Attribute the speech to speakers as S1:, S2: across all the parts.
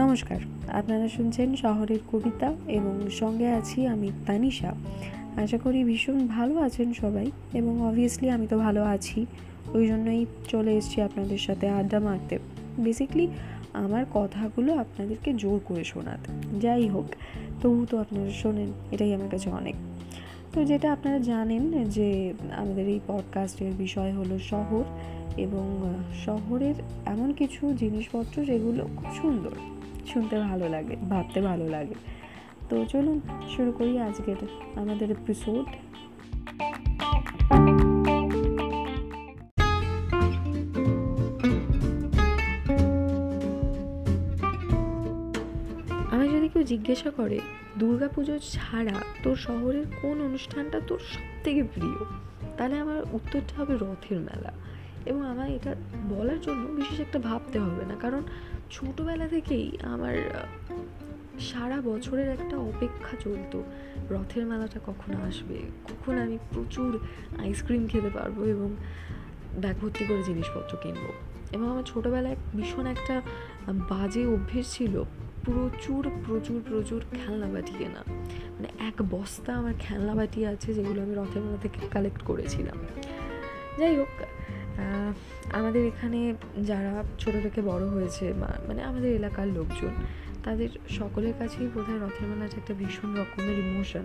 S1: নমস্কার। আপনারা শুনছেন শহরের কবিতা এবং সঙ্গে আছি আমি তানিশা। আশা করি ভীষণ ভালো আছেন সবাই এবং অবভিয়াসলি আমি তো ভালো আছি। ওই জন্যই চলে এসেছি আপনাদের সাথে আড্ডা মারতে। বেসিকলি আমার কথাগুলো আপনাদেরকে জোর করে শোনাতে। যাই হোক, তবু তো আপনারা শোনেন, এটাই আমার কাছে অনেক। তো যেটা আপনারা জানেন যে আমাদের এই পডকাস্টের বিষয় হলো শহর এবং শহরের এমন কিছু জিনিসপত্র যেগুলো খুব সুন্দর। শুনতে ভালো লাগে, ভাবতে ভালো লাগে। তো চলুন শুরু করি আজকের আমাদের এপিসোড আমি যদি কেউ জিজ্ঞাসা করে দুর্গাপুজো ছাড়া তোর শহরের কোন অনুষ্ঠানটা তোর সব থেকে প্রিয়? তাহলে আমার উত্তরটা হবে রথের মেলা। এবং আমার এটা বলার জন্য বিশেষ একটা ভাবতে হবে না। কারণ ছোটোবেলা থেকেই আমার সারা বছরের একটা অপেক্ষা চলতো, রথের মেলাটা কখন আসবে, কখন আমি প্রচুর আইসক্রিম খেতে পারব এবং ব্যাগ ভর্তি করে জিনিসপত্র কিনবো। এবং আমার ছোটোবেলায় ভীষণ একটা বাজে অভ্যেস ছিল, প্রচুর প্রচুর প্রচুর খেলনা বাটি কেনা। মানে এক বস্তা আমার খেলনা বাটি আছে যেগুলো আমি রথের মেলা থেকে কালেক্ট করেছিলাম। যাই হোক আমাদের এখানে যারা ছোটো থেকে বড় হয়েছে মানে আমাদের এলাকার লোকজন, তাদের সকলের কাছেই বোধহয় রথের মেলাটা একটা ভীষণ রকমের ইমোশন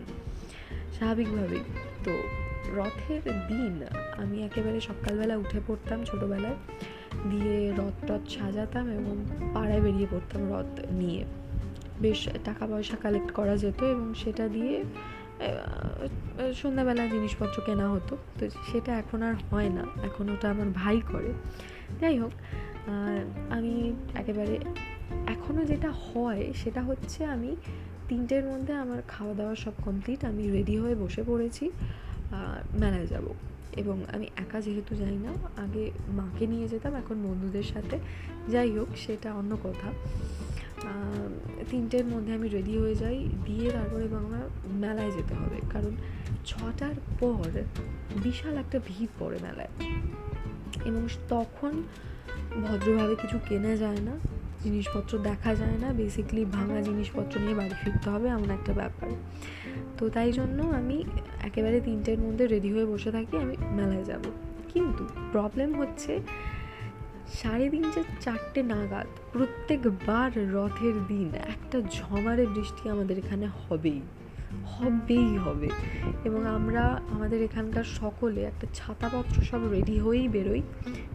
S1: স্বাভাবিকভাবেই। তো রথের দিন আমি একেবারে সকালবেলা উঠে পড়তাম ছোটোবেলায়, দিয়ে রথ টথ সাজাতাম এবং পাড়ায় বেরিয়ে পড়তাম রথ নিয়ে। বেশ টাকা পয়সা কালেক্ট করা যেত এবং সেটা দিয়ে সন্ধ্যাবেলা জিনিসপত্র কেনা হতো, তো সেটা এখন আর হয় না, এখন ওটা আমার ভাই করে। যাই হোক আমি একেবারে এখনও যেটা হয় সেটা হচ্ছে আমি তিনটের মধ্যে আমার খাওয়া দাওয়া সব কমপ্লিট আমি রেডি হয়ে বসে পড়েছি মেলায় যাব। এবং আমি একা যেহেতু যাই না, আগে মাকে নিয়ে যেতাম, এখন বন্ধুদের সাথে। যাই হোক, সেটা অন্য কথা। তিনটের মধ্যে আমি রেডি হয়ে যাই। দিয়ে তারপরে এবং আমার মেলায় যেতে হবে। কারণ ছটার পর বিশাল একটা ভিড় পড়ে মেলায়। এবং তখন ভদ্রভাবে কিছু কেনা যায় না, জিনিসপত্র দেখা যায় না। বেসিকলি ভাঙা জিনিসপত্র নিয়ে বাড়ি ফিরতে হবে এমন একটা ব্যাপার। তো তাই জন্য আমি একেবারে তিনটের মধ্যে রেডি হয়ে বসে থাকি, আমি মেলায় যাব। কিন্তু প্রবলেম হচ্ছে সাড়ে তিনটে চারটে নাগাদ, প্রত্যেকবার রথের দিন একটা ঝমারে বৃষ্টি আমাদের এখানে হবেই হবেই হবে। এবং আমরা, আমাদের এখানকার সকলে একটা ছাতাপত্র সব রেডি হয়েই বেরোই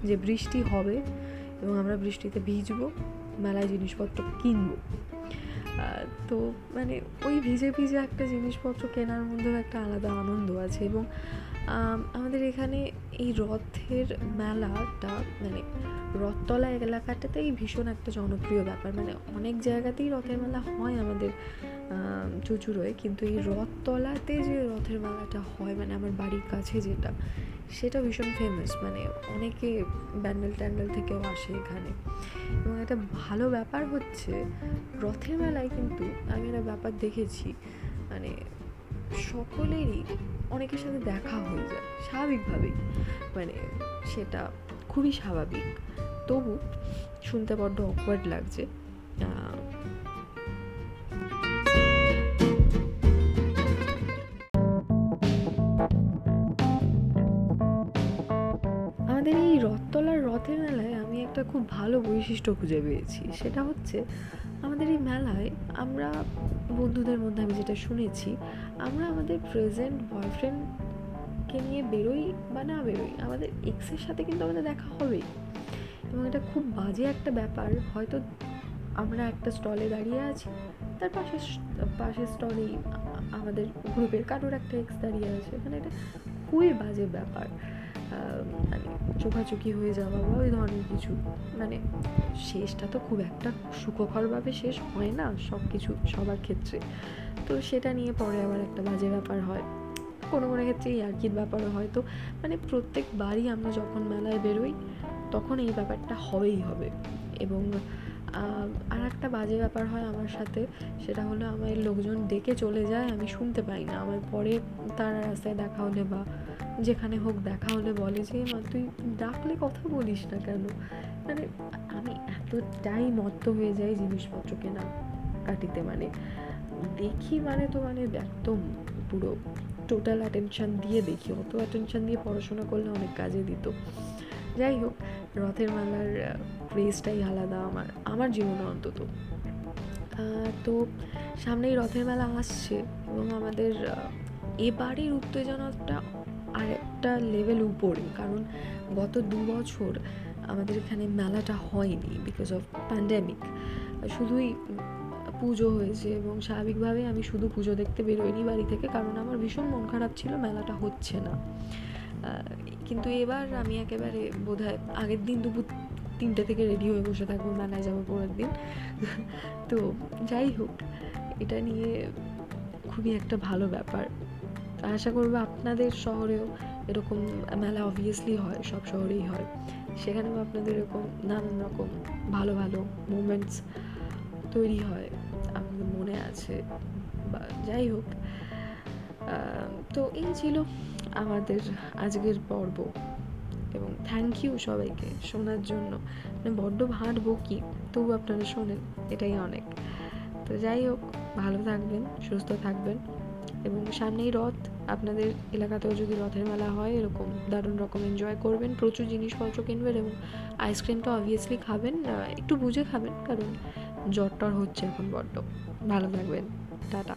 S1: যে বৃষ্টি হবে এবং আমরা বৃষ্টিতে ভিজবো, মেলায় জিনিসপত্র কিনবো। তো মানে ওই ভিজে ভিজে একটা জিনিসপত্র কেনার মধ্যেও একটা আলাদা আনন্দ আছে এবং আমাদের এখানে এই রথের মেলাটা মানে রথতলা এলাকাটাতেই ভীষণ একটা জনপ্রিয় ব্যাপার। মানে অনেক জায়গাতেই রথের মেলা হয় আমাদের চুচুড়োয়, কিন্তু এই রথতলাতে যে রথের মেলাটা হয় মানে আমার বাড়ির কাছে যেটা, সেটা ভীষণ ফেমাস মানে অনেকে ব্যান্ডেল ট্যান্ডেল থেকেও আসে এখানে। এবং একটা ভালো ব্যাপার হচ্ছে, রথের মেলায় কিন্তু আমি একটা ব্যাপার দেখেছি মানে সকলেরই অনেকের সাথে দেখা হয়ে যায়, স্বাভাবিকভাবেই মানে সেটা খুবই স্বাভাবিক। তবু শুনতে বড্ড অকওয়ার্ড লাগছে আমাদের এই রথতলার রথের মেলায় আমি একটা খুব ভালো বৈশিষ্ট্য খুঁজে পেয়েছি। সেটা হচ্ছে আমাদের এই মেলায় আমরা বন্ধুদের মধ্যে আমি যেটা শুনেছি, আমরা আমাদের প্রেজেন্ট বয়ফ্রেন্ডকে নিয়ে বেরোই বা না বেরোই, আমাদের এক্সের সাথে কিন্তু আমাদের দেখা হবেই। এবং এটা খুব বাজে একটা ব্যাপার, হয়তো আমরা একটা স্টলে দাঁড়িয়ে আছি, তার পাশে পাশের স্টলেই আমাদের গ্রুপের কারোর একটা এক্স দাঁড়িয়ে আছে। মানে এটা খুবই বাজে ব্যাপার। মানে চোখাচোখি হয়ে যাওয়া বা ওই ধরনের কিছু। মানে শেষটা তো খুব একটা সুখকরভাবে শেষ হয় না সব কিছু সবার ক্ষেত্রে। তো সেটা নিয়ে পরে আবার একটা বাজে ব্যাপার হয়। কোনো কোনো ক্ষেত্রে ইয়ার্কির ব্যাপারও হয়। তো মানে প্রত্যেকবারই আমরা যখন মেলায় বেরোই, তখন এই ব্যাপারটা হবেই হবে। এবং আর একটা বাজে ব্যাপার হয় আমার সাথে, সেটা হলো আমার লোকজন ডেকে চলে যায়, আমি শুনতে পাই না। আমার পরে তারা রাস্তায় দেখা হলে বা যেখানে হোক দেখা হলে বলে যে, মা, তুই ডাকলে কথা বলিস না কেন? মানে আমি এতটাই মত্ত হয়ে যাই জিনিসপত্র কেনা কাটিতে মানে দেখি মানে তো মানে একদম পুরো টোটাল অ্যাটেনশান দিয়ে দেখি। অত অ্যাটেনশান দিয়ে পড়াশোনা করলে অনেক কাজে দিত। যাই হোক, রথের মেলার ক্রেজটাই আলাদা আমার আমার জীবনে অন্তত। তো সামনেই রথের মেলা আসছে এবং আমাদের এবারের উত্তেজনাটা আর একটা লেভেল উপরে, কারণ গত দু বছর আমাদের এখানে মেলাটা হয়নি বিকজ অফ প্যান্ডামিক শুধুই পুজো হয়েছে এবং স্বাভাবিকভাবেই আমি শুধু পুজো দেখতে বেরোইনি বাড়ি থেকে, কারণ আমার ভীষণ মন খারাপ ছিল, মেলাটা হচ্ছে না। কিন্তু এবার আমি একেবারে বোধ আগের দিন দুপুর তিনটে থেকে রেডি হয়ে বসে থাকব, মেলায় যাব পরের দিন। তো যাই হোক, এটা নিয়ে খুবই একটা ভালো ব্যাপার। আশা করব আপনাদের শহরেও এরকম মেলা অবভিয়াসলি হয়, সব শহরেই হয়। সেখানেও আপনাদের এরকম নানান রকম ভালো ভালো মুমেন্টস তৈরি হয়, আমাদের মনে আছে বা যাই হোক। তো এই ছিল আমাদের আজকের পর্ব। এবং থ্যাংক ইউ সবাইকে শোনার জন্য। মানে বড্ড ভাঁট বকি, তবু আপনারা শোনেন, এটাই অনেক। তো যাই হোক, ভালো থাকবেন, সুস্থ থাকবেন। এবং সামনেই রথ। আপনাদের এলাকাতেও যদি রথের মেলা হয়, এরকম দারুণ রকম এনজয় করবেন। প্রচুর জিনিসপত্র কিনবেন এবং আইসক্রিমটা অবভিয়াসলি খাবেন একটু বুঝে খাবেন, কারণ জ্বর টর হচ্ছে এখন বড্ড। ভালো থাকবেন। টাটা।